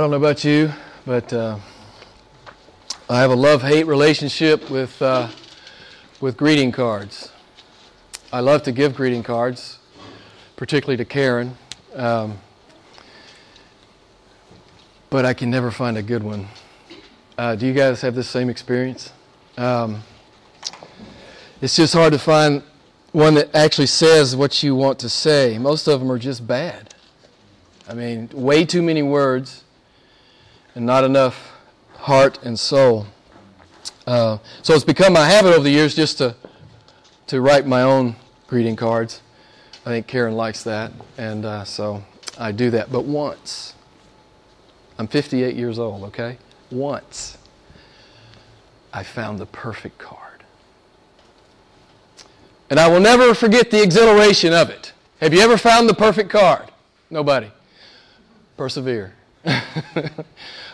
I don't know about you, but uh, I have a love hate relationship with, uh, with greeting cards. I love to give greeting cards, particularly to Karen, um, but I can never find a good one. Uh, do you guys have the same experience? Um, it's just hard to find one that actually says what you want to say. Most of them are just bad. I mean, way too many words and not enough heart and soul. Uh, so it's become my habit over the years just to to write my own greeting cards. I think Karen likes that, and uh, so I do that. But once, I'm 58 years old. Okay, once I found the perfect card, and I will never forget the exhilaration of it. Have you ever found the perfect card? Nobody. Persevere.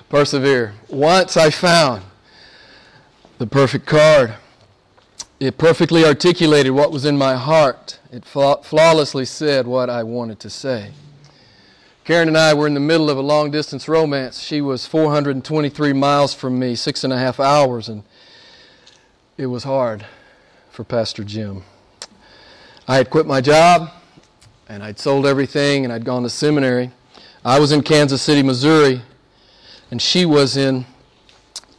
persevere. Once I found the perfect card. It perfectly articulated what was in my heart. It flawlessly said what I wanted to say. Karen and I were in the middle of a long distance romance. She was 423 miles from me, six and a half hours, and it was hard for Pastor Jim. I had quit my job, and I'd sold everything, and I'd gone to seminary. I was in Kansas City, Missouri, and she was in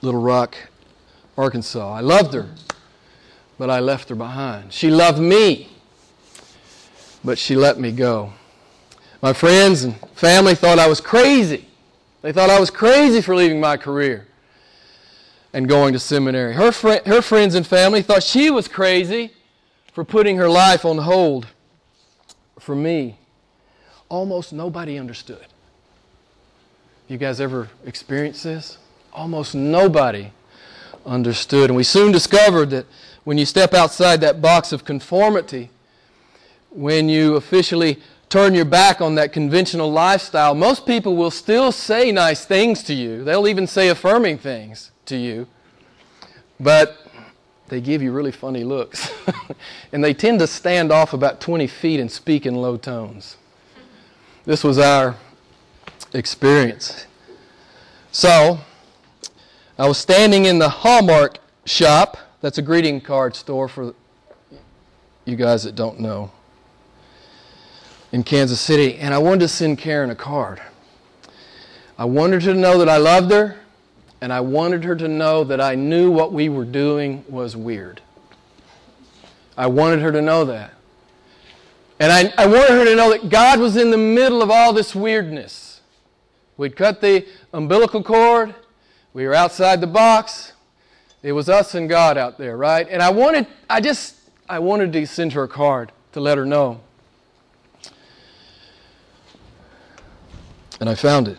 Little Rock, Arkansas. I loved her, but I left her behind. She loved me, but she let me go. My friends and family thought I was crazy. They thought I was crazy for leaving my career and going to seminary. Her, fr- her friends and family thought she was crazy for putting her life on hold for me. Almost nobody understood. You guys ever experienced this? Almost nobody understood. And we soon discovered that when you step outside that box of conformity, when you officially turn your back on that conventional lifestyle, most people will still say nice things to you. They'll even say affirming things to you. But they give you really funny looks. and they tend to stand off about 20 feet and speak in low tones. This was our experience. So, I was standing in the Hallmark shop. That's a greeting card store for you guys that don't know. In Kansas City, and I wanted to send Karen a card. I wanted her to know that I loved her, and I wanted her to know that I knew what we were doing was weird. I wanted her to know that. And I, I wanted her to know that God was in the middle of all this weirdness. We'd cut the umbilical cord. We were outside the box. It was us and God out there, right? And I wanted, I just, I wanted to send her a card to let her know. And I found it.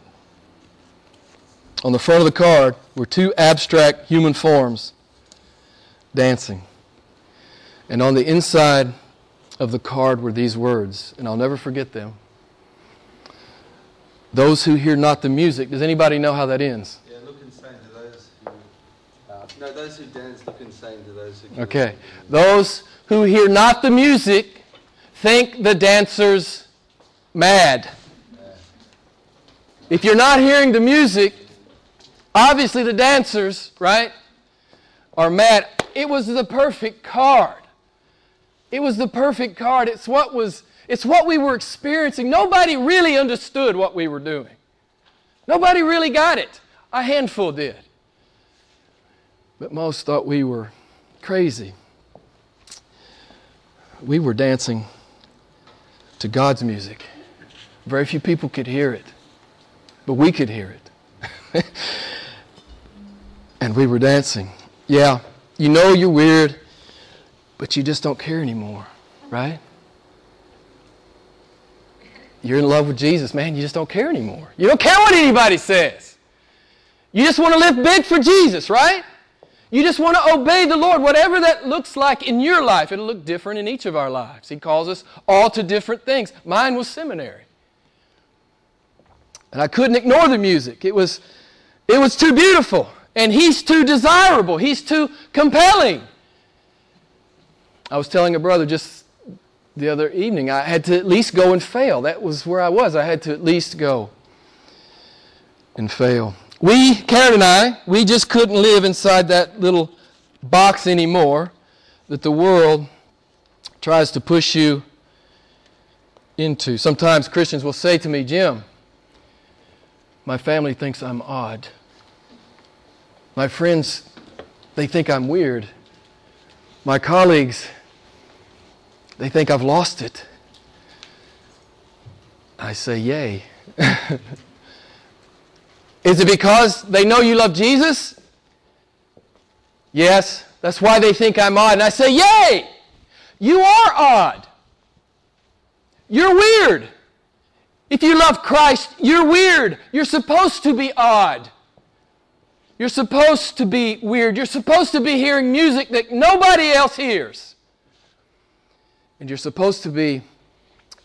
On the front of the card were two abstract human forms dancing. And on the inside of the card were these words, and I'll never forget them. Those who hear not the music. Does anybody know how that ends? Yeah, look insane to those who. Uh, no, those who dance look insane to those who. Okay. Those who hear not the music think the dancers mad. If you're not hearing the music, obviously the dancers, right, are mad. It was the perfect card. It was the perfect card. It's what was it's what we were experiencing. Nobody really understood what we were doing. Nobody really got it. A handful did. But most thought we were crazy. We were dancing to God's music. Very few people could hear it, but we could hear it. and we were dancing. Yeah, you know you're weird, but you just don't care anymore, right? You're in love with Jesus, man. You just don't care anymore. You don't care what anybody says. You just want to live big for Jesus, right? You just want to obey the Lord, whatever that looks like in your life. It'll look different in each of our lives. He calls us all to different things. Mine was seminary. And I couldn't ignore the music. It was, it was too beautiful. And he's too desirable. He's too compelling. I was telling a brother just the other evening. I had to at least go and fail. That was where I was. I had to at least go. and fail. We, Karen and I, we just couldn't live inside that little box anymore that the world tries to push you into. Sometimes Christians will say to me, Jim, my family thinks I'm odd. My friends, they think I'm weird. My colleagues, they think I've lost it. I say, Yay. Is it because they know you love Jesus? Yes. That's why they think I'm odd. And I say, Yay! You are odd. You're weird. If you love Christ, you're weird. You're supposed to be odd. You're supposed to be weird. You're supposed to be hearing music that nobody else hears. And you're supposed to be,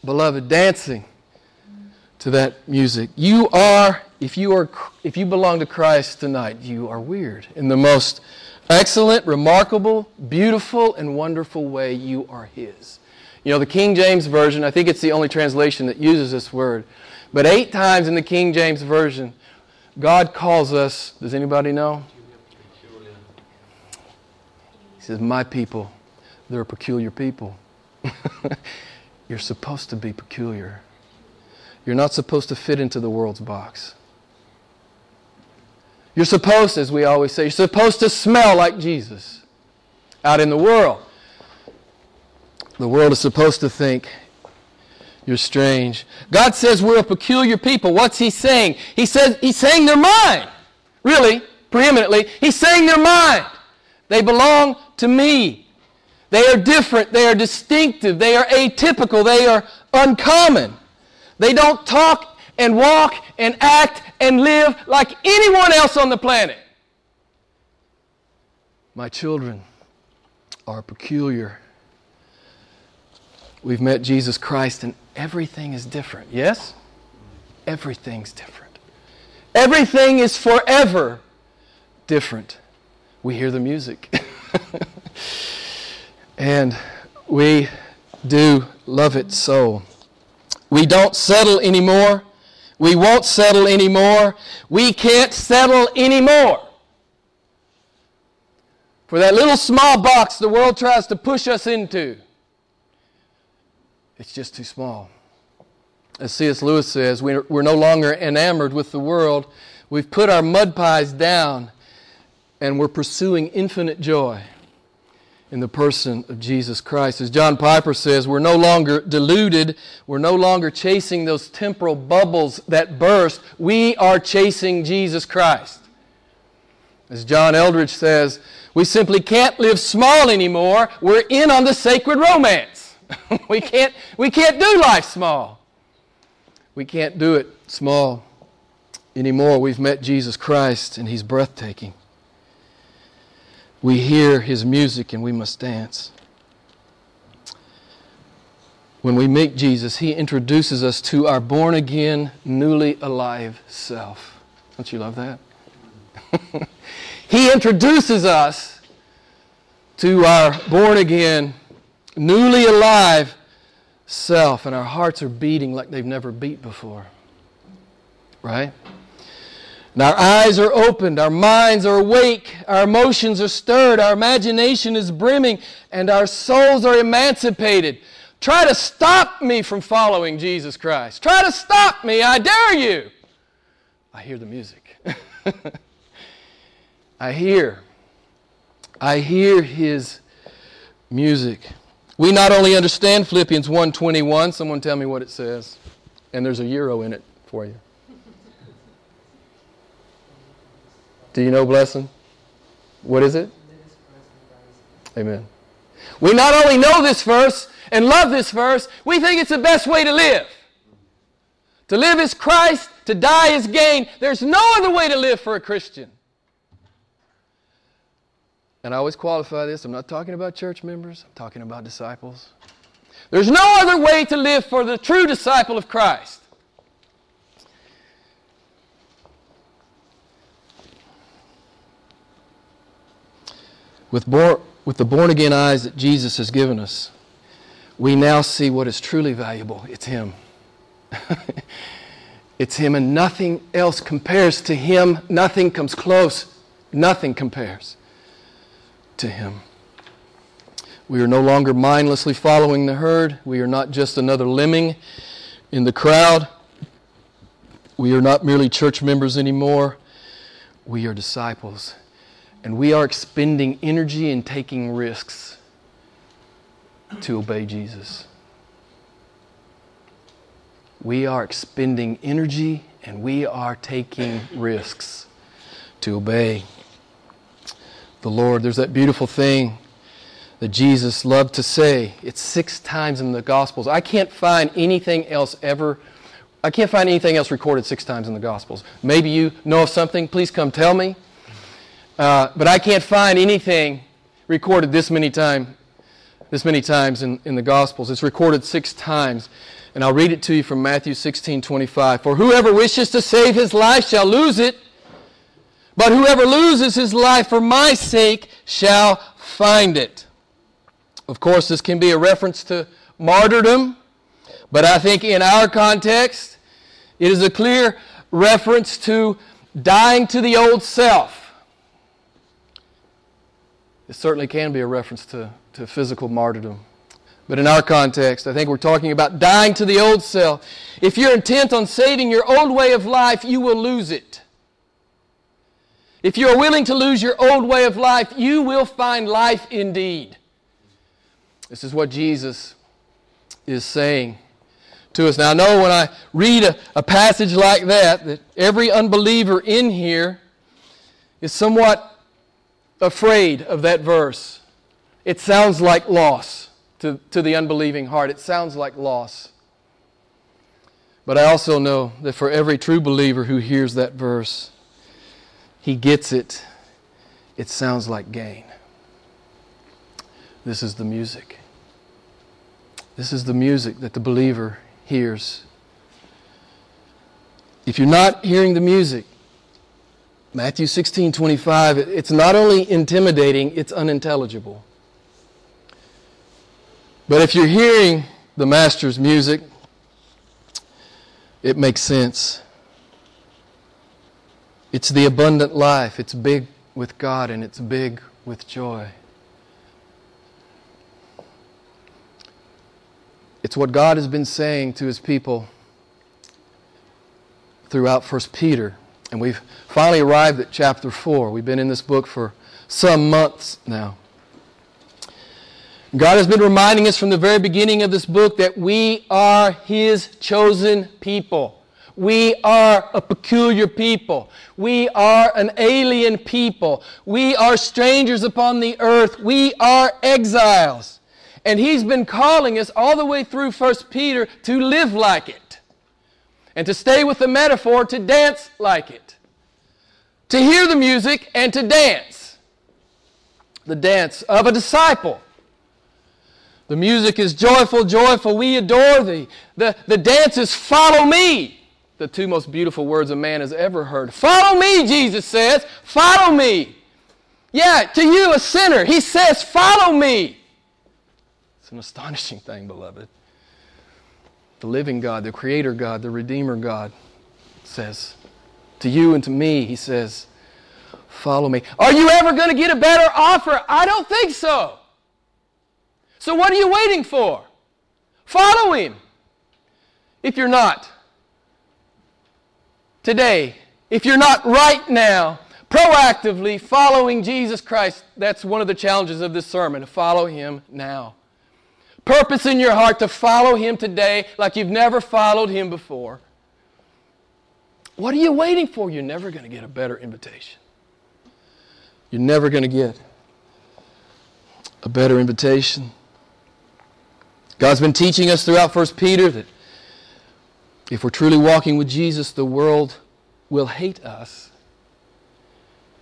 beloved, dancing to that music. You are, if you are if you belong to Christ tonight, you are weird. In the most excellent, remarkable, beautiful, and wonderful way, you are His. You know, the King James Version, I think it's the only translation that uses this word. But eight times in the King James Version, God calls us, does anybody know? He says, My people, they're a peculiar people. You're supposed to be peculiar. You're not supposed to fit into the world's box. You're supposed, as we always say, you're supposed to smell like Jesus out in the world. The world is supposed to think you're strange. God says we're a peculiar people. What's He saying? He says He's saying they're mine. Really, preeminently, He's saying they're mine. They belong to me. They are different. They are distinctive. They are atypical. They are uncommon. They don't talk and walk and act and live like anyone else on the planet. My children are peculiar. We've met Jesus Christ and everything is different. Yes? Everything's different. Everything is forever different. We hear the music. and we do love it so. We don't settle anymore. We won't settle anymore. We can't settle anymore. For that little small box the world tries to push us into, it's just too small. As C.S. Lewis says, we're, no longer enamored with the world. We've put our mud pies down and we're pursuing infinite joy in the person of Jesus Christ. As John Piper says, we're no longer deluded. We're no longer chasing those temporal bubbles that burst. We are chasing Jesus Christ. As John Eldredge says, we simply can't live small anymore. We're in on the sacred romance. we, can't, we can't do life small. We can't do it small anymore. We've met Jesus Christ, and He's breathtaking. We hear his music and we must dance. When we meet Jesus, he introduces us to our born again, newly alive self. Don't you love that? he introduces us to our born again, newly alive self, and our hearts are beating like they've never beat before. Right? And our eyes are opened, our minds are awake, our emotions are stirred, our imagination is brimming, and our souls are emancipated. Try to stop me from following Jesus Christ. Try to stop me, I dare you. I hear the music. I hear. I hear his music. We not only understand Philippians 1:21, someone tell me what it says. And there's a euro in it for you. Do you know blessing? What is it? Amen. We not only know this verse and love this verse, we think it's the best way to live. To live is Christ, to die is gain. There's no other way to live for a Christian. And I always qualify this I'm not talking about church members, I'm talking about disciples. There's no other way to live for the true disciple of Christ. With, bor- with the born again eyes that Jesus has given us, we now see what is truly valuable. It's Him. It's Him, and nothing else compares to Him. Nothing comes close. Nothing compares to Him. We are no longer mindlessly following the herd. We are not just another lemming in the crowd. We are not merely church members anymore. We are disciples. And we are expending energy and taking risks to obey Jesus. We are expending energy and we are taking risks to obey the Lord. There's that beautiful thing that Jesus loved to say. It's six times in the Gospels. I can't find anything else ever. I can't find anything else recorded six times in the Gospels. Maybe you know of something. Please come tell me. Uh, but I can't find anything recorded this many time, this many times in, in the Gospels. It's recorded six times. And I'll read it to you from Matthew 16, 25. For whoever wishes to save his life shall lose it, but whoever loses his life for my sake shall find it. Of course, this can be a reference to martyrdom, but I think in our context, it is a clear reference to dying to the old self. It certainly can be a reference to, to physical martyrdom. But in our context, I think we're talking about dying to the old self. If you're intent on saving your old way of life, you will lose it. If you are willing to lose your old way of life, you will find life indeed. This is what Jesus is saying to us. Now, I know when I read a, a passage like that, that every unbeliever in here is somewhat afraid of that verse. It sounds like loss to, to the unbelieving heart. It sounds like loss. But I also know that for every true believer who hears that verse, he gets it. It sounds like gain. This is the music. This is the music that the believer hears. If you're not hearing the music, Matthew 16 25, it's not only intimidating, it's unintelligible. But if you're hearing the Master's music, it makes sense. It's the abundant life. It's big with God and it's big with joy. It's what God has been saying to his people throughout 1 Peter. And we've finally arrived at chapter 4. We've been in this book for some months now. God has been reminding us from the very beginning of this book that we are his chosen people. We are a peculiar people. We are an alien people. We are strangers upon the earth. We are exiles. And he's been calling us all the way through 1 Peter to live like it. And to stay with the metaphor, to dance like it. To hear the music and to dance. The dance of a disciple. The music is joyful, joyful. We adore thee. The, the dance is follow me the two most beautiful words a man has ever heard. Follow me, Jesus says. Follow me. Yeah, to you, a sinner, he says, Follow me. It's an astonishing thing, beloved. The living God, the Creator God, the Redeemer God says, To you and to me, he says, Follow me. Are you ever going to get a better offer? I don't think so. So what are you waiting for? Follow him. If you're not, today, if you're not right now proactively following Jesus Christ, that's one of the challenges of this sermon follow Him now. Purpose in your heart to follow Him today like you've never followed Him before. What are you waiting for? You're never going to get a better invitation. You're never going to get a better invitation. God's been teaching us throughout 1 Peter that if we're truly walking with Jesus, the world will hate us.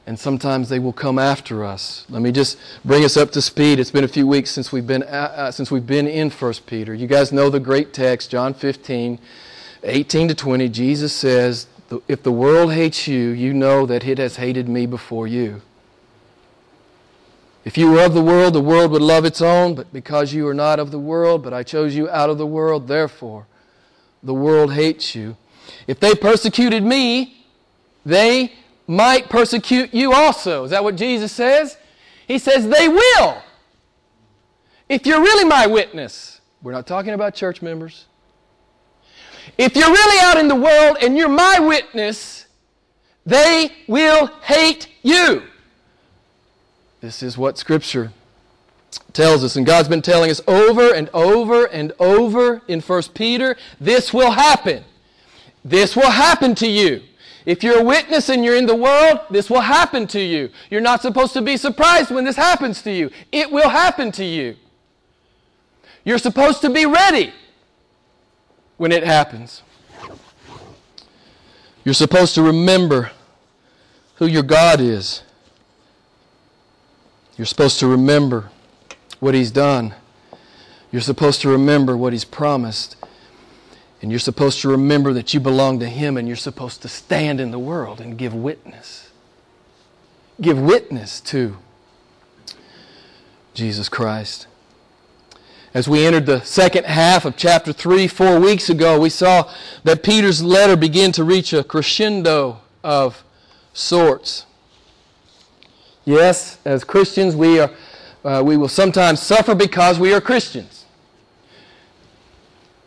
And sometimes they will come after us. Let me just bring us up to speed. It's been a few weeks since we've been, uh, uh since we've been in 1 Peter. You guys know the great text, John 15, 18 to 20. Jesus says, If the world hates you, you know that it has hated me before you. If you were of the world, the world would love its own, but because you are not of the world, but I chose you out of the world, therefore the world hates you. If they persecuted me, they might persecute you also. Is that what Jesus says? He says, They will. If you're really my witness, we're not talking about church members. If you're really out in the world and you're my witness, they will hate you. This is what Scripture tells us. And God's been telling us over and over and over in 1 Peter this will happen. This will happen to you. If you're a witness and you're in the world, this will happen to you. You're not supposed to be surprised when this happens to you. It will happen to you. You're supposed to be ready when it happens. You're supposed to remember who your God is. You're supposed to remember what He's done. You're supposed to remember what He's promised. And you're supposed to remember that you belong to Him and you're supposed to stand in the world and give witness. Give witness to Jesus Christ. As we entered the second half of chapter 3 four weeks ago, we saw that Peter's letter began to reach a crescendo of sorts. Yes, as Christians, we, are, uh, we will sometimes suffer because we are Christians.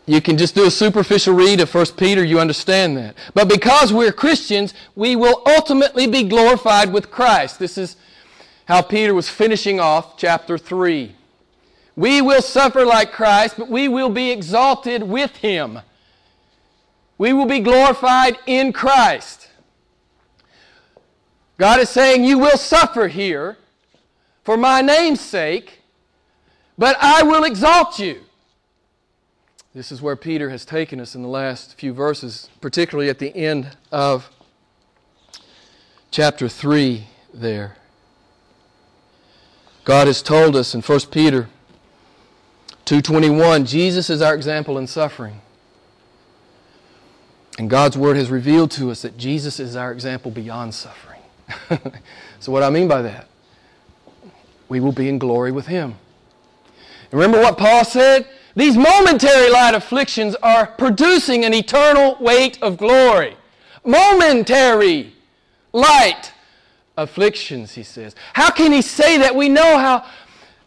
You can just do a superficial read of 1 Peter, you understand that. But because we're Christians, we will ultimately be glorified with Christ. This is how Peter was finishing off chapter 3. We will suffer like Christ, but we will be exalted with him. We will be glorified in Christ. God is saying, You will suffer here for my name's sake, but I will exalt you. This is where Peter has taken us in the last few verses, particularly at the end of chapter 3 there. God has told us in 1 Peter 2:21 Jesus is our example in suffering. And God's word has revealed to us that Jesus is our example beyond suffering. so what I mean by that? We will be in glory with him. Remember what Paul said? These momentary light afflictions are producing an eternal weight of glory. Momentary light afflictions, he says. How can he say that? We know how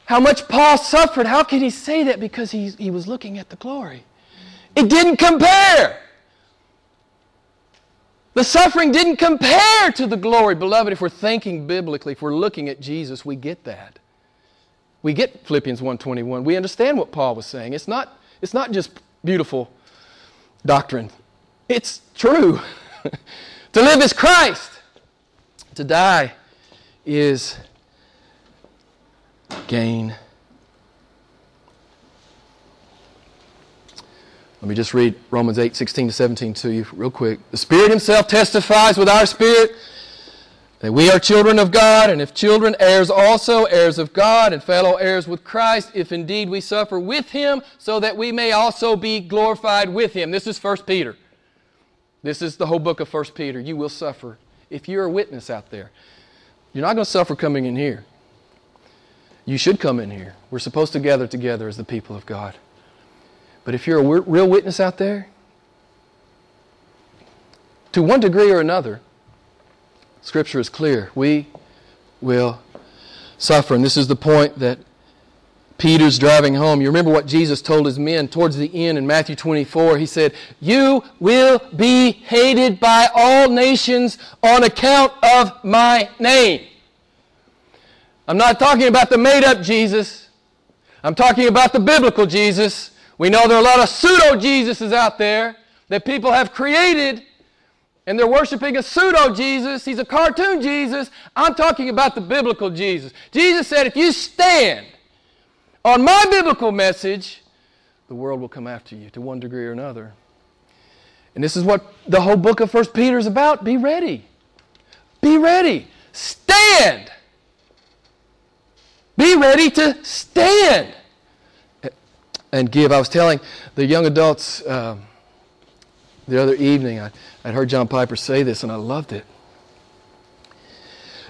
how much Paul suffered. How can he say that? Because he, he was looking at the glory. It didn't compare. The suffering didn't compare to the glory. Beloved, if we're thinking biblically, if we're looking at Jesus, we get that. We get Philippians 1:21. We understand what Paul was saying. It's not, it's not just beautiful doctrine. It's true. to live is Christ. To die is gain. Let me just read Romans 8, 16 to 17 to you real quick. The Spirit Himself testifies with our spirit that we are children of God, and if children, heirs also, heirs of God, and fellow heirs with Christ, if indeed we suffer with Him, so that we may also be glorified with Him. This is 1 Peter. This is the whole book of 1 Peter. You will suffer. If you're a witness out there, you're not going to suffer coming in here you should come in here. We're supposed to gather together as the people of God. But if you're a real witness out there, to one degree or another, Scripture is clear. We will suffer. And this is the point that Peter's driving home. You remember what Jesus told his men towards the end in Matthew 24? He said, You will be hated by all nations on account of my name. I'm not talking about the made up Jesus. I'm talking about the biblical Jesus. We know there are a lot of pseudo Jesuses out there that people have created, and they're worshiping a pseudo Jesus. He's a cartoon Jesus. I'm talking about the biblical Jesus. Jesus said, if you stand on my biblical message, the world will come after you to one degree or another. And this is what the whole book of First Peter is about. Be ready. Be ready. Stand. Be ready to stand and give. I was telling the young adults um, the other evening, I, I'd heard John Piper say this and I loved it.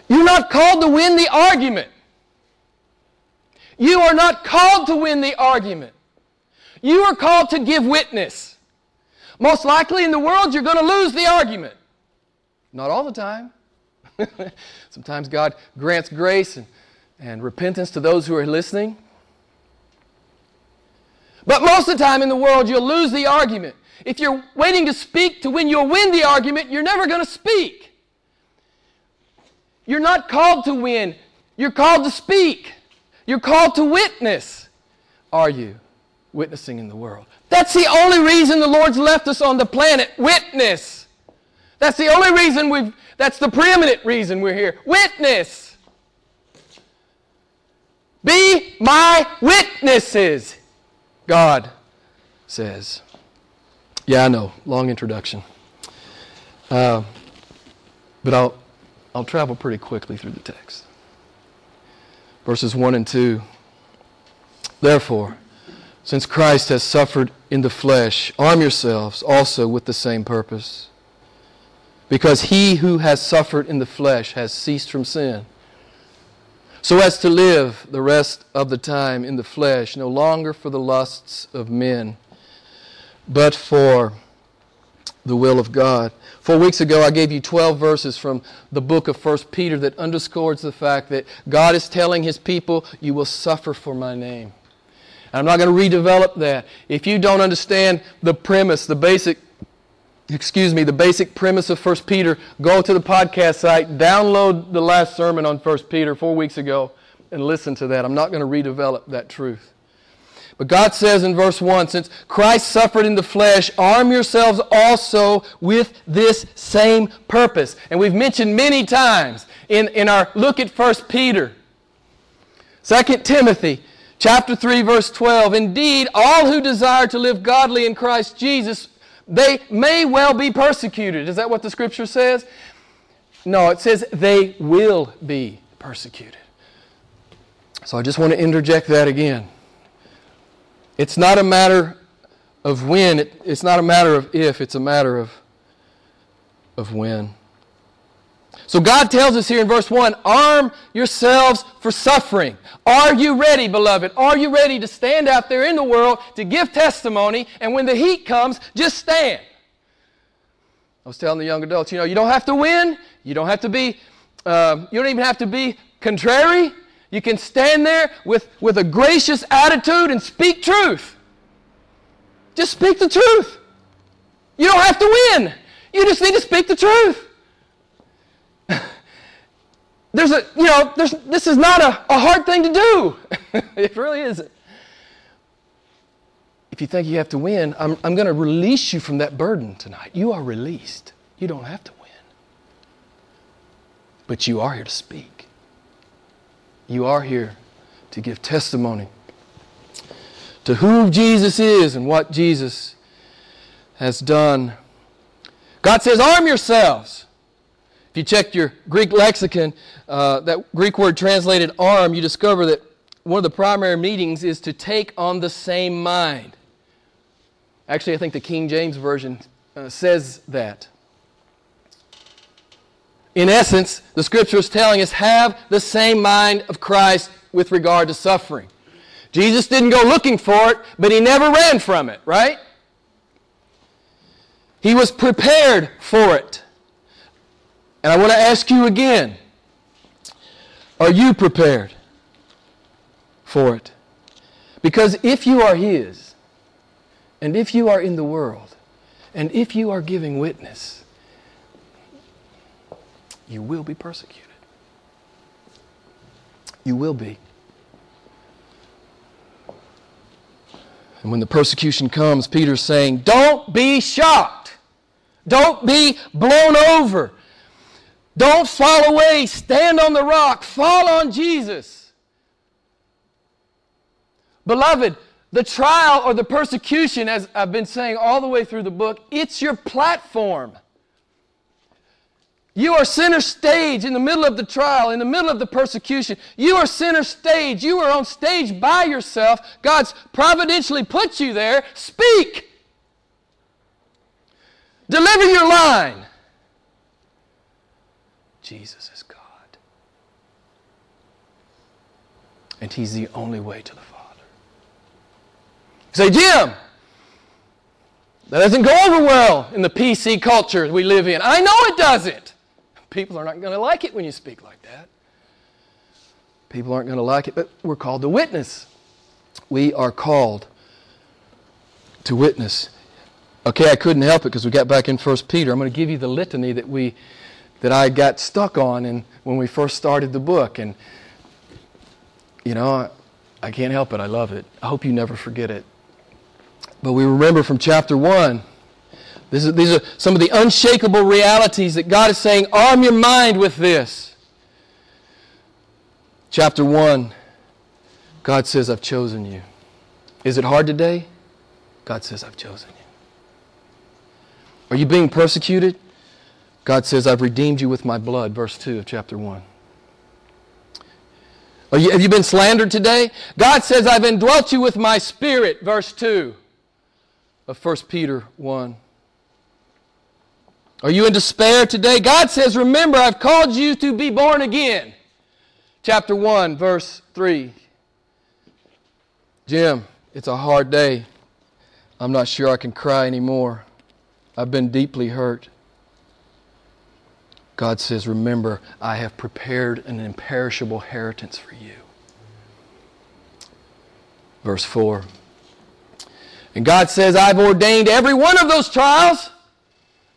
You're not called to win the argument. You are not called to win the argument. You are called to give witness. Most likely in the world, you're going to lose the argument. Not all the time. Sometimes God grants grace and, and repentance to those who are listening. But most of the time in the world, you'll lose the argument. If you're waiting to speak to when you'll win the argument, you're never going to speak. You're not called to win, you're called to speak. You're called to witness. Are you witnessing in the world? That's the only reason the Lord's left us on the planet. Witness. That's the only reason we've, that's the preeminent reason we're here. Witness. Be my witnesses, God says. Yeah, I know. Long introduction. Uh, but I'll, I'll travel pretty quickly through the text. Verses 1 and 2. Therefore, since Christ has suffered in the flesh, arm yourselves also with the same purpose. Because he who has suffered in the flesh has ceased from sin, so as to live the rest of the time in the flesh, no longer for the lusts of men but for the will of God. Four weeks ago, I gave you 12 verses from the book of 1 Peter that underscores the fact that God is telling his people, You will suffer for my name. And I'm not going to redevelop that. If you don't understand the premise, the basic, excuse me, the basic premise of 1 Peter, go to the podcast site, download the last sermon on 1 Peter four weeks ago, and listen to that. I'm not going to redevelop that truth. But God says in verse 1 since Christ suffered in the flesh, arm yourselves also with this same purpose. And we've mentioned many times in, in our look at 1 Peter, 2 Timothy, chapter 3, verse 12. Indeed, all who desire to live godly in Christ Jesus, they may well be persecuted. Is that what the scripture says? No, it says they will be persecuted. So I just want to interject that again. It's not a matter of when, it, it's not a matter of if, it's a matter of, of when. So God tells us here in verse 1 arm yourselves for suffering. Are you ready, beloved? Are you ready to stand out there in the world to give testimony? And when the heat comes, just stand. I was telling the young adults, you know, you don't have to win. You don't have to be, uh, you don't even have to be contrary. You can stand there with, with a gracious attitude and speak truth. Just speak the truth. You don't have to win. You just need to speak the truth. There's a, you know, there's, this is not a, a hard thing to do. it really isn't. If you think you have to win, I'm, I'm going to release you from that burden tonight. You are released. You don't have to win. But you are here to speak. You are here to give testimony to who Jesus is and what Jesus has done. God says, Arm yourselves. If you check your Greek lexicon, uh, that Greek word translated arm, you discover that one of the primary meanings is to take on the same mind. Actually, I think the King James Version uh, says that. In essence, the scripture is telling us have the same mind of Christ with regard to suffering. Jesus didn't go looking for it, but he never ran from it, right? He was prepared for it. And I want to ask you again are you prepared for it? Because if you are His, and if you are in the world, and if you are giving witness, you will be persecuted. You will be. And when the persecution comes, Peter's saying, Don't be shocked. Don't be blown over. Don't fall away. Stand on the rock. Fall on Jesus. Beloved, the trial or the persecution, as I've been saying all the way through the book, it's your platform. You are center stage in the middle of the trial, in the middle of the persecution. You are center stage. You are on stage by yourself. God's providentially put you there. Speak. Deliver your line. Jesus is God. And He's the only way to the Father. say, Jim, That doesn't go over well in the PC culture we live in. I know it doesn't. People are not going to like it when you speak like that. People aren't going to like it, but we're called to witness. We are called to witness. Okay, I couldn't help it because we got back in 1 Peter. I'm going to give you the litany that we that I got stuck on in, when we first started the book. And, you know, I, I can't help it. I love it. I hope you never forget it. But we remember from chapter 1, is, these are some of the unshakable realities that God is saying, arm your mind with this. Chapter 1, God says, I've chosen you. Is it hard today? God says, I've chosen you. Are you being persecuted? God says, I've redeemed you with my blood, verse 2 of chapter 1. You, have you been slandered today? God says, I've indwelt you with my spirit, verse 2 of 1 Peter 1. Are you in despair today? God says, Remember, I've called you to be born again. Chapter 1, verse 3. Jim, it's a hard day. I'm not sure I can cry anymore. I've been deeply hurt. God says, Remember, I have prepared an imperishable inheritance for you. Verse 4. And God says, I've ordained every one of those trials.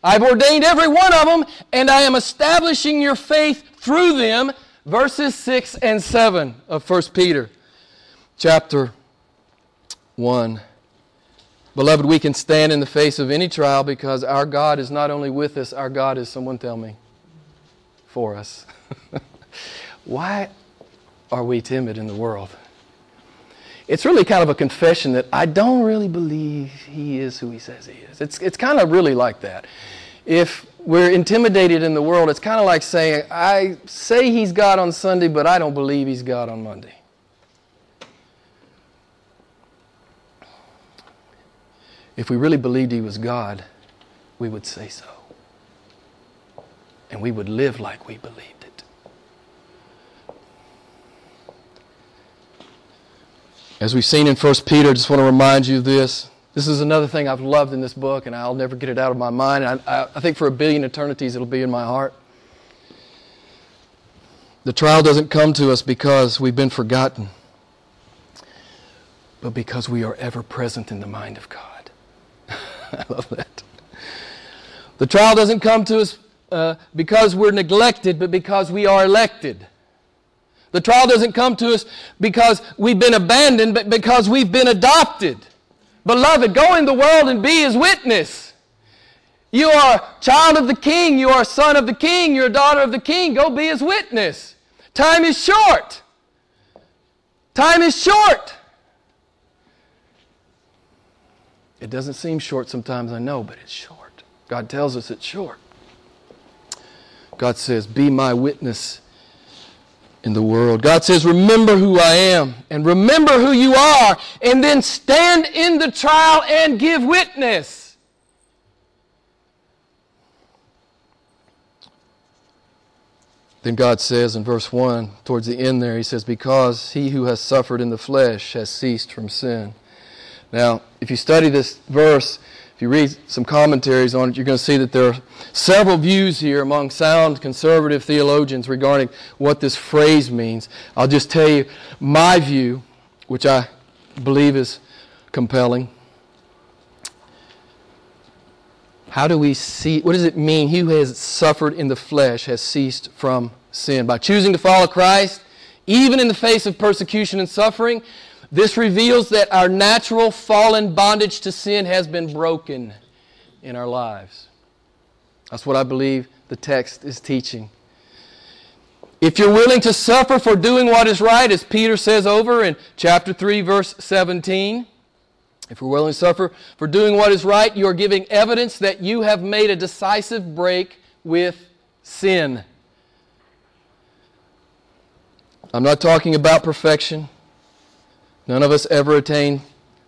I've ordained every one of them, and I am establishing your faith through them. Verses 6 and 7 of 1 Peter chapter 1. Beloved, we can stand in the face of any trial because our God is not only with us, our God is, someone tell me, for us. Why are we timid in the world? It's really kind of a confession that I don't really believe he is who he says he is. It's, it's kind of really like that. If we're intimidated in the world, it's kind of like saying, I say he's God on Sunday, but I don't believe he's God on Monday. If we really believed he was God, we would say so and we would live like we believed it. As we've seen in 1 Peter, I just want to remind you of this. This is another thing I've loved in this book, and I'll never get it out of my mind. I, I, think for a billion eternities it'll be in my heart. The trial doesn't come to us because we've been forgotten, but because we are ever present in the mind of God. I love that. The trial doesn't come to us uh, because we're neglected, but because we are elected. The trial doesn't come to us because we've been abandoned, but because we've been adopted. Beloved, go in the world and be his witness. You are child of the king. You are son of the king. You're daughter of the king. Go be his witness. Time is short. Time is short. It doesn't seem short sometimes, I know, but it's short. God tells us it's short. God says, Be my witness in the world. God says, Remember who I am and remember who you are, and then stand in the trial and give witness. Then God says in verse 1, towards the end there, He says, Because he who has suffered in the flesh has ceased from sin. Now, if you study this verse, if you read some commentaries on it, you're going to see that there are several views here among sound conservative theologians regarding what this phrase means. I'll just tell you my view, which I believe is compelling. How do we see, what does it mean? He who has suffered in the flesh has ceased from sin. By choosing to follow Christ, even in the face of persecution and suffering, this reveals that our natural fallen bondage to sin has been broken in our lives. That's what I believe the text is teaching. If you're willing to suffer for doing what is right, as Peter says over in chapter 3, verse 17, if you're willing to suffer for doing what is right, you are giving evidence that you have made a decisive break with sin. I'm not talking about perfection. None of us ever attain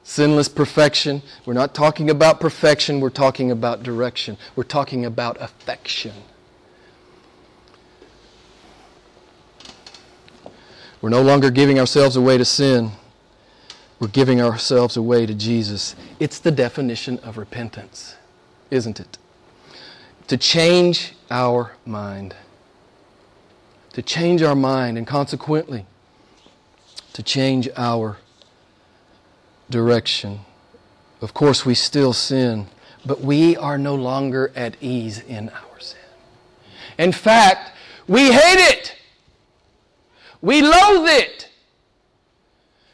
sinless perfection. We're not talking about perfection, we're talking about direction. We're talking about affection. We're no longer giving ourselves away to sin. we're giving ourselves away to Jesus. It's the definition of repentance, isn't it? To change our mind. To change our mind and consequently to change our direction. Of course, we still sin, but we are no longer at ease in our sin. In fact, we hate it. We loathe it.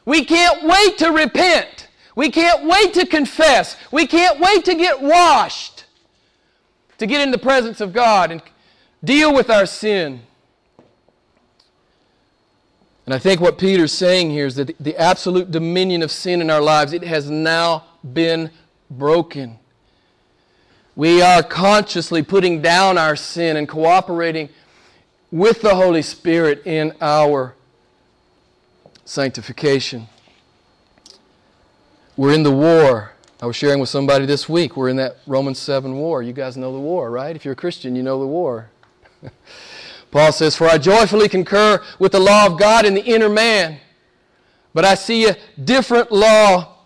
We can't wait to repent. We can't wait to confess. We can't wait to get washed, to get in the presence of God and deal with our sin. And I think what Peter's saying here is that the absolute dominion of sin in our lives, it has now been broken. We are consciously putting down our sin and cooperating with the Holy Spirit in our sanctification. We're in the war. I was sharing with somebody this week. We're in that Romans 7 war. You guys know the war, right? If you're a Christian, you know the war. Paul says, For I joyfully concur with the law of God in the inner man, but I see a different law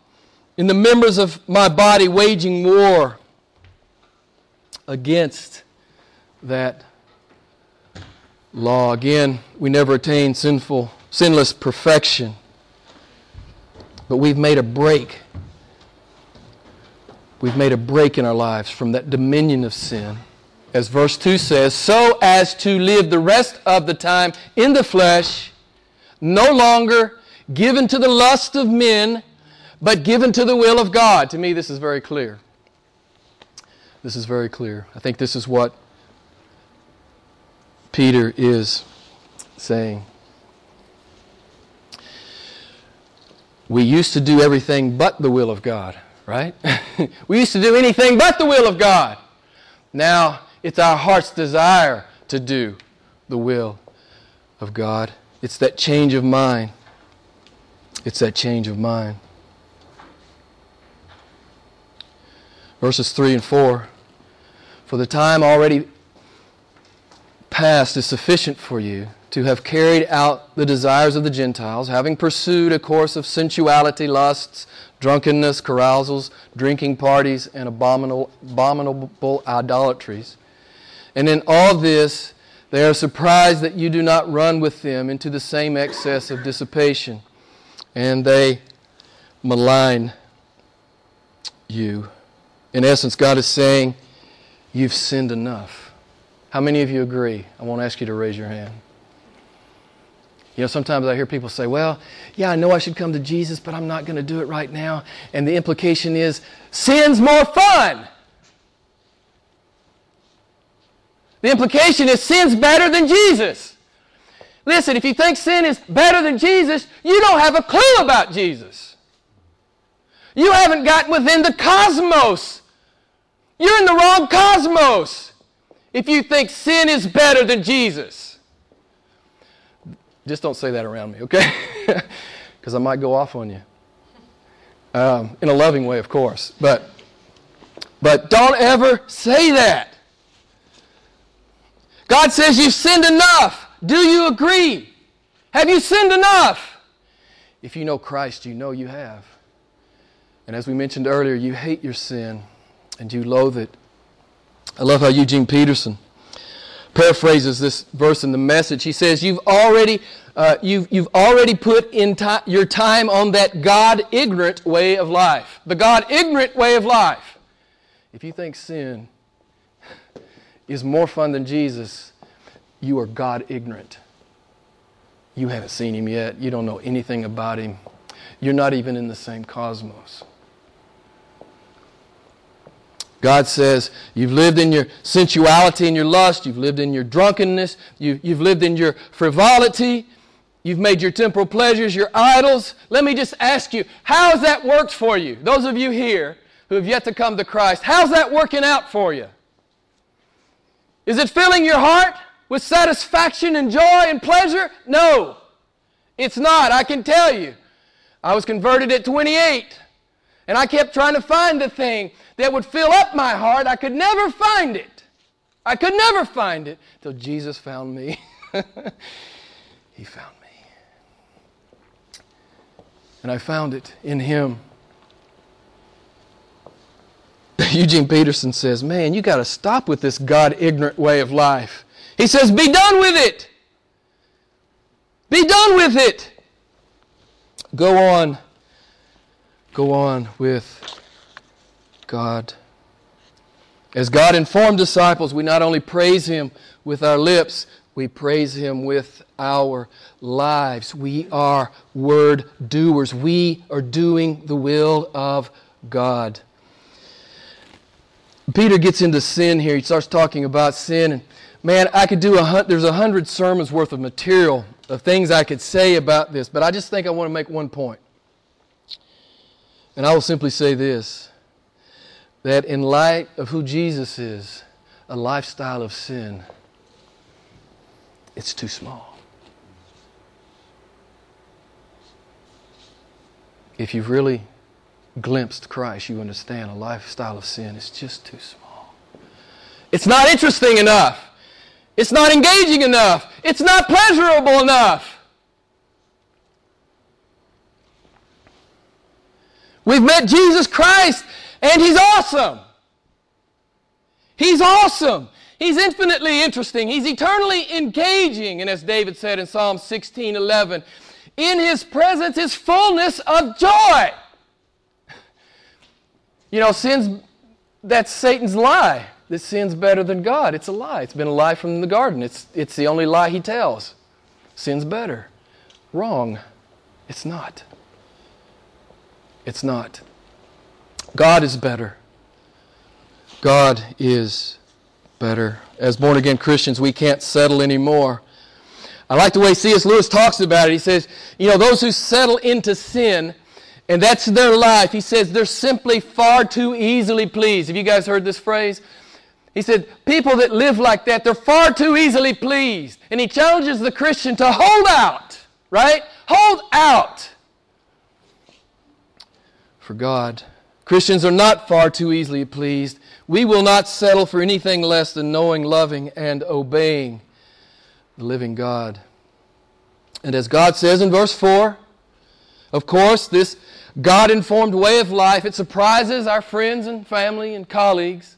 in the members of my body waging war against that law. Again, we never attain sinful, sinless perfection, but we've made a break. We've made a break in our lives from that dominion of sin as verse 2 says, so as to live the rest of the time in the flesh, no longer given to the lust of men, but given to the will of God. To me, this is very clear. This is very clear. I think this is what Peter is saying. We used to do everything but the will of God, right? we used to do anything but the will of God. Now, it's our heart's desire to do the will of God. It's that change of mind. It's that change of mind. Verses 3 and 4 For the time already past is sufficient for you to have carried out the desires of the Gentiles, having pursued a course of sensuality, lusts, drunkenness, carousals, drinking parties, and abominable, abominable idolatries and in all this, they are surprised that you do not run with them into the same excess of dissipation, and they malign you. In essence, God is saying, You've sinned enough. How many of you agree? I won't ask you to raise your hand. You know, sometimes I hear people say, Well, yeah, I know I should come to Jesus, but I'm not going to do it right now. And the implication is, Sin's more fun. The implication is sin's better than Jesus. Listen, if you think sin is better than Jesus, you don't have a clue about Jesus. You haven't gotten within the cosmos. You're in the wrong cosmos if you think sin is better than Jesus. Just don't say that around me, okay? Because I might go off on you. Um, in a loving way, of course. But, but don't ever say that. God says you've sinned enough. Do you agree? Have you sinned enough? If you know Christ, you know you have. And as we mentioned earlier, you hate your sin and you loathe it. I love how Eugene Peterson paraphrases this verse in the message. He says, You've already, uh, you've, you've already put in your time on that God ignorant way of life. The God ignorant way of life. If you think sin is more fun than Jesus, you are God ignorant. You haven't seen him yet. You don't know anything about him. You're not even in the same cosmos. God says, You've lived in your sensuality and your lust. You've lived in your drunkenness. You, have lived in your frivolity. You've made your temporal pleasures your idols. Let me just ask you, how has that worked for you? Those of you here who have yet to come to Christ, how's that working out for you? Is it filling your heart with satisfaction and joy and pleasure? No, it's not. I can tell you. I was converted at 28, and I kept trying to find the thing that would fill up my heart. I could never find it. I could never find it till Jesus found me. he found me. And I found it in him. Eugene Peterson says, Man, you got to stop with this God ignorant way of life. He says, Be done with it. Be done with it. Go on. Go on with God. As God informed disciples, we not only praise Him with our lips, we praise Him with our lives. We are word doers. We are doing the will of God. Peter gets into sin here. He starts talking about sin. And man, I could do a there's a hundred sermons worth of material of things I could say about this, but I just think I want to make one point. And I will simply say this that in light of who Jesus is, a lifestyle of sin, it's too small. If you've really glimpsed Christ, you understand a lifestyle of sin is just too small. It's not interesting enough. It's not engaging enough. It's not pleasurable enough. We've met Jesus Christ and He's awesome. He's awesome. He's infinitely interesting. He's eternally engaging. And as David said in Psalm 16 11, in His presence is fullness of joy. You know, sin's, that's Satan's lie that sin's better than God. It's a lie. It's been a lie from the garden. It's, it's the only lie he tells. Sin's better. Wrong. It's not. It's not. God is better. God is better. As born again Christians, we can't settle anymore. I like the way C.S. Lewis talks about it. He says, you know, those who settle into sin and that's their life. He says they're simply far too easily pleased. Have you guys heard this phrase? He said, people that live like that, they're far too easily pleased. And he challenges the Christian to hold out, right? Hold out for God. Christians are not far too easily pleased. We will not settle for anything less than knowing, loving, and obeying the living God. And as God says in verse 4, of course, this God informed way of life, it surprises our friends and family and colleagues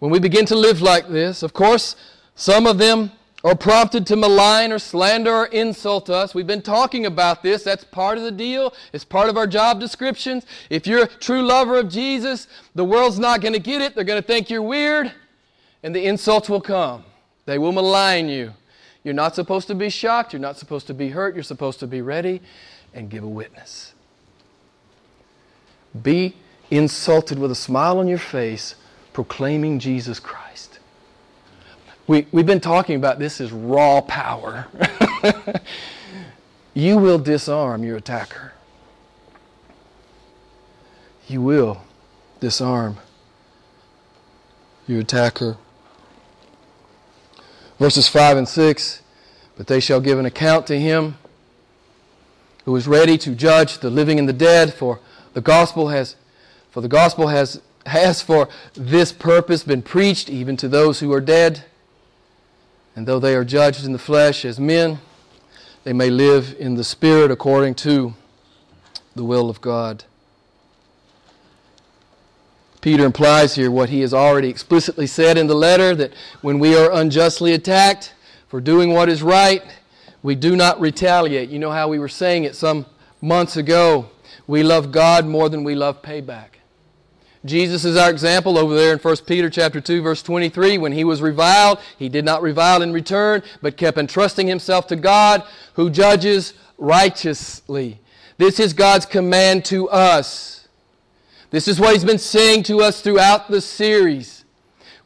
when we begin to live like this. Of course, some of them are prompted to malign or slander or insult us. We've been talking about this. That's part of the deal. It's part of our job descriptions. If you're a true lover of Jesus, the world's not going to get it. They're going to think you're weird, and the insults will come. They will malign you. You're not supposed to be shocked. You're not supposed to be hurt. You're supposed to be ready and give a witness. Be insulted with a smile on your face, proclaiming Jesus Christ. We, we've been talking about this as raw power. you will disarm your attacker. You will disarm your attacker. Verses 5 and 6 But they shall give an account to him who is ready to judge the living and the dead, for the gospel has, for the gospel has, has for this purpose been preached even to those who are dead. And though they are judged in the flesh as men, they may live in the spirit according to the will of God. Peter implies here what he has already explicitly said in the letter that when we are unjustly attacked for doing what is right, we do not retaliate. You know how we were saying it some months ago. We love God more than we love payback. Jesus is our example over there in 1 Peter chapter 2 verse 23 when he was reviled he did not revile in return but kept entrusting himself to God who judges righteously. This is God's command to us. This is what he's been saying to us throughout the series.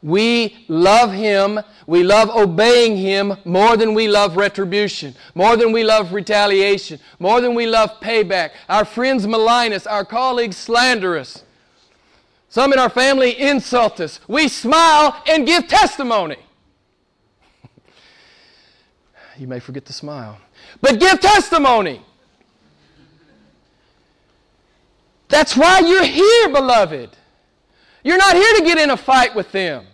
We love him, we love obeying him more than we love retribution, more than we love retaliation, more than we love payback. Our friends malign us, our colleagues slander us. Some in our family insult us. We smile and give testimony. you may forget to smile, but give testimony. That's why you're here, beloved. You're not here to get in a fight with them.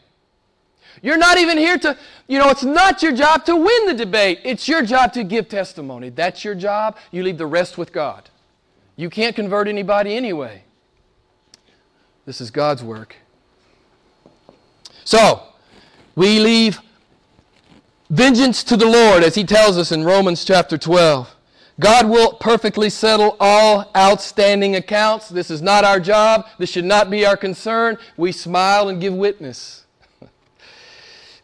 You're not even here to, you know, it's not your job to win the debate. It's your job to give testimony. That's your job. You leave the rest with God. You can't convert anybody anyway. This is God's work. So, we leave vengeance to the Lord, as he tells us in Romans chapter 12. God will perfectly settle all outstanding accounts. This is not our job. This should not be our concern. We smile and give witness.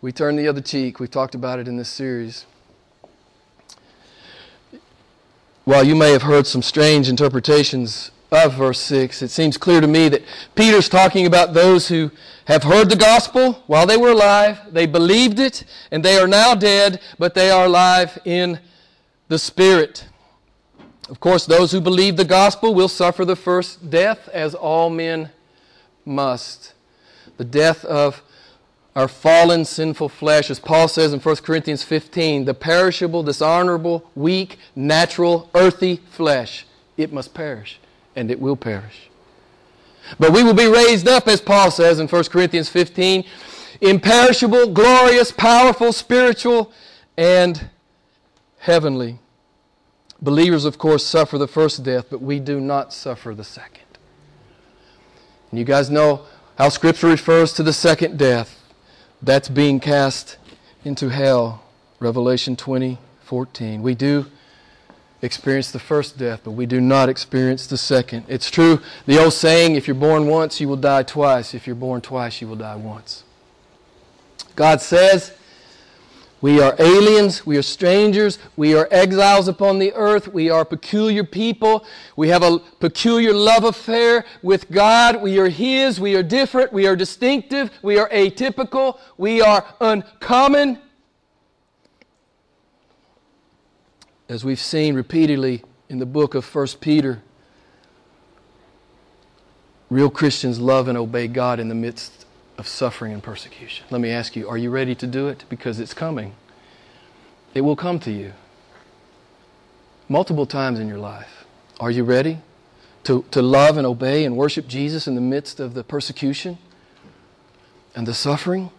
We turn the other cheek. We've talked about it in this series. While you may have heard some strange interpretations of verse 6, it seems clear to me that Peter's talking about those who have heard the gospel while they were alive, they believed it, and they are now dead, but they are alive in the Spirit. Of course, those who believe the gospel will suffer the first death, as all men must. The death of our fallen, sinful flesh, as Paul says in 1 Corinthians 15, the perishable, dishonorable, weak, natural, earthy flesh. It must perish, and it will perish. But we will be raised up, as Paul says in 1 Corinthians 15, imperishable, glorious, powerful, spiritual, and heavenly. Believers, of course, suffer the first death, but we do not suffer the second. And you guys know how Scripture refers to the second death. That's being cast into hell. Revelation 20, 14. We do experience the first death, but we do not experience the second. It's true, the old saying, if you're born once, you will die twice. If you're born twice, you will die once. God says, we are aliens, we are strangers, we are exiles upon the earth, we are peculiar people, we have a peculiar love affair with God, we are His, we are different, we are distinctive, we are atypical, we are uncommon. As we've seen repeatedly in the book of 1 Peter, real Christians love and obey God in the midst of suffering and persecution. Let me ask you, are you ready to do it? Because it's coming. It will come to you multiple times in your life. Are you ready to, to love and obey and worship Jesus in the midst of the persecution and the suffering?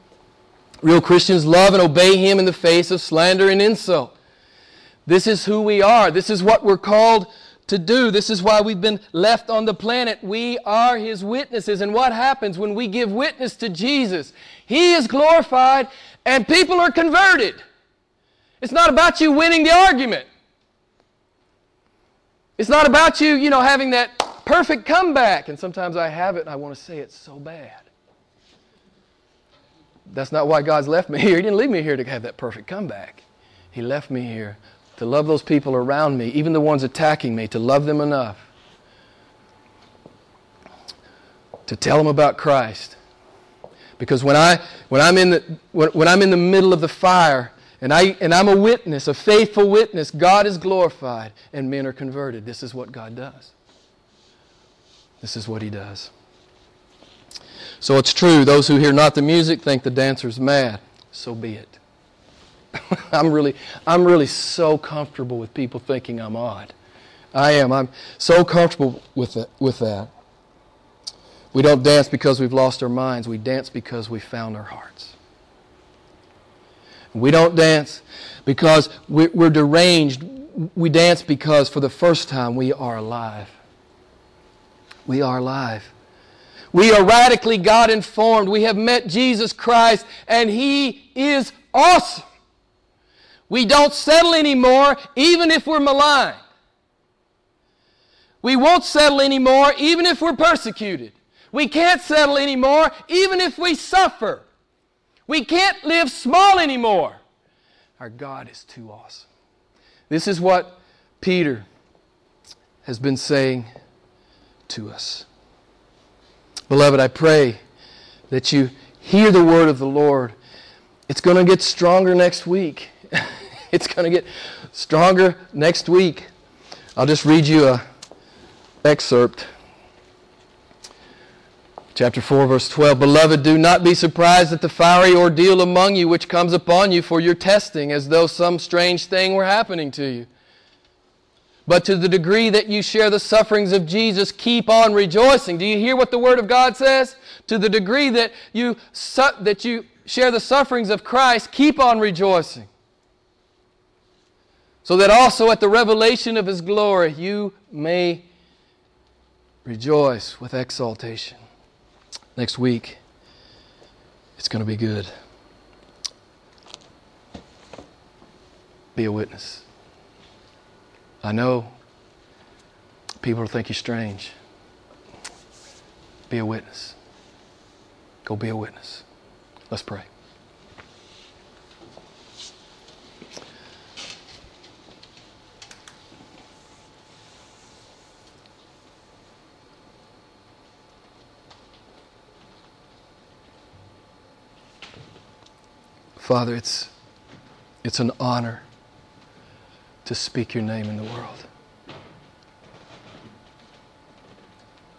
Real Christians love and obey Him in the face of slander and insult. This is who we are. This is what we're called to do. This is why we've been left on the planet. We are His witnesses. And what happens when we give witness to Jesus? He is glorified and people are converted. It's not about you winning the argument. It's not about you, you know, having that perfect comeback. And sometimes I have it and I want to say it so bad. That's not why God's left me here. He didn't leave me here to have that perfect comeback. He left me here to love those people around me, even the ones attacking me, to love them enough to tell them about Christ. Because when, I, when, I'm in the, when, when I'm in the middle of the fire and, I, and I'm a witness, a faithful witness, God is glorified and men are converted. This is what God does. This is what He does. So it's true, those who hear not the music think the dancer's mad. So be it. I'm really, I'm really so comfortable with people thinking I'm odd. I am. I'm so comfortable with it, with that. We don't dance because we've lost our minds. We dance because we found our hearts. We don't dance because we're deranged. We dance because for the first time we are alive. We are alive. We are radically God informed. We have met Jesus Christ and He is awesome. We don't settle anymore, even if we're maligned. We won't settle anymore, even if we're persecuted. We can't settle anymore, even if we suffer. We can't live small anymore. Our God is too awesome. This is what Peter has been saying to us. Beloved, I pray that you hear the word of the Lord. It's going to get stronger next week. it's going to get stronger next week. I'll just read you a excerpt. Chapter 4, verse 12. Beloved, do not be surprised at the fiery ordeal among you which comes upon you for your testing, as though some strange thing were happening to you. But to the degree that you share the sufferings of Jesus, keep on rejoicing. Do you hear what the Word of God says? To the degree that you, that you share the sufferings of Christ, keep on rejoicing. So that also at the revelation of his glory you may rejoice with exaltation. Next week, it's going to be good. Be a witness. I know people think you're strange. Be a witness. Go be a witness. Let's pray. Father, it's, it's an honor to speak your name in the world.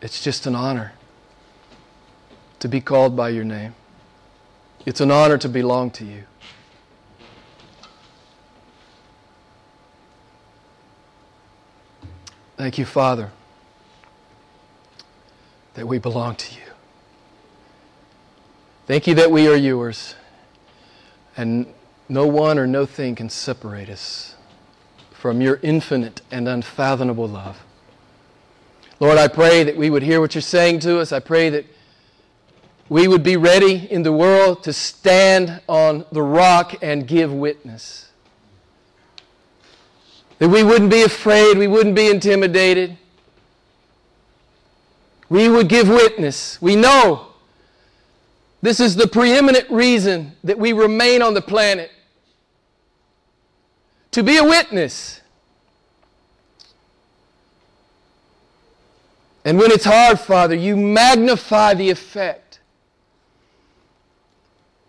It's just an honor to be called by your name. It's an honor to belong to you. Thank you, Father, that we belong to you. Thank you that we are yours, and no one or no thing can separate us from your infinite and unfathomable love. Lord, I pray that we would hear what you're saying to us. I pray that we would be ready in the world to stand on the rock and give witness. That we wouldn't be afraid, we wouldn't be intimidated. We would give witness. We know this is the preeminent reason that we remain on the planet to be a witness. And when it's hard, Father, you magnify the effect.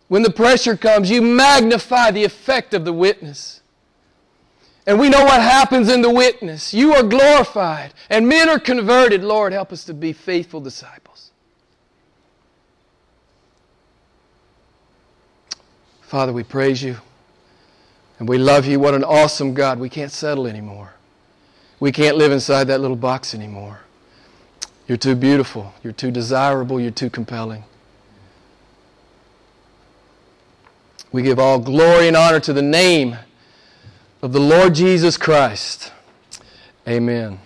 When the pressure comes, you magnify the effect of the witness. And we know what happens in the witness. You are glorified, and men are converted. Lord, help us to be faithful disciples. Father, we praise you and we love you. What an awesome God. We can't settle anymore. We can't live inside that little box anymore. You're too beautiful. You're too desirable. You're too compelling. We give all glory and honor to the name of the Lord Jesus Christ. Amen.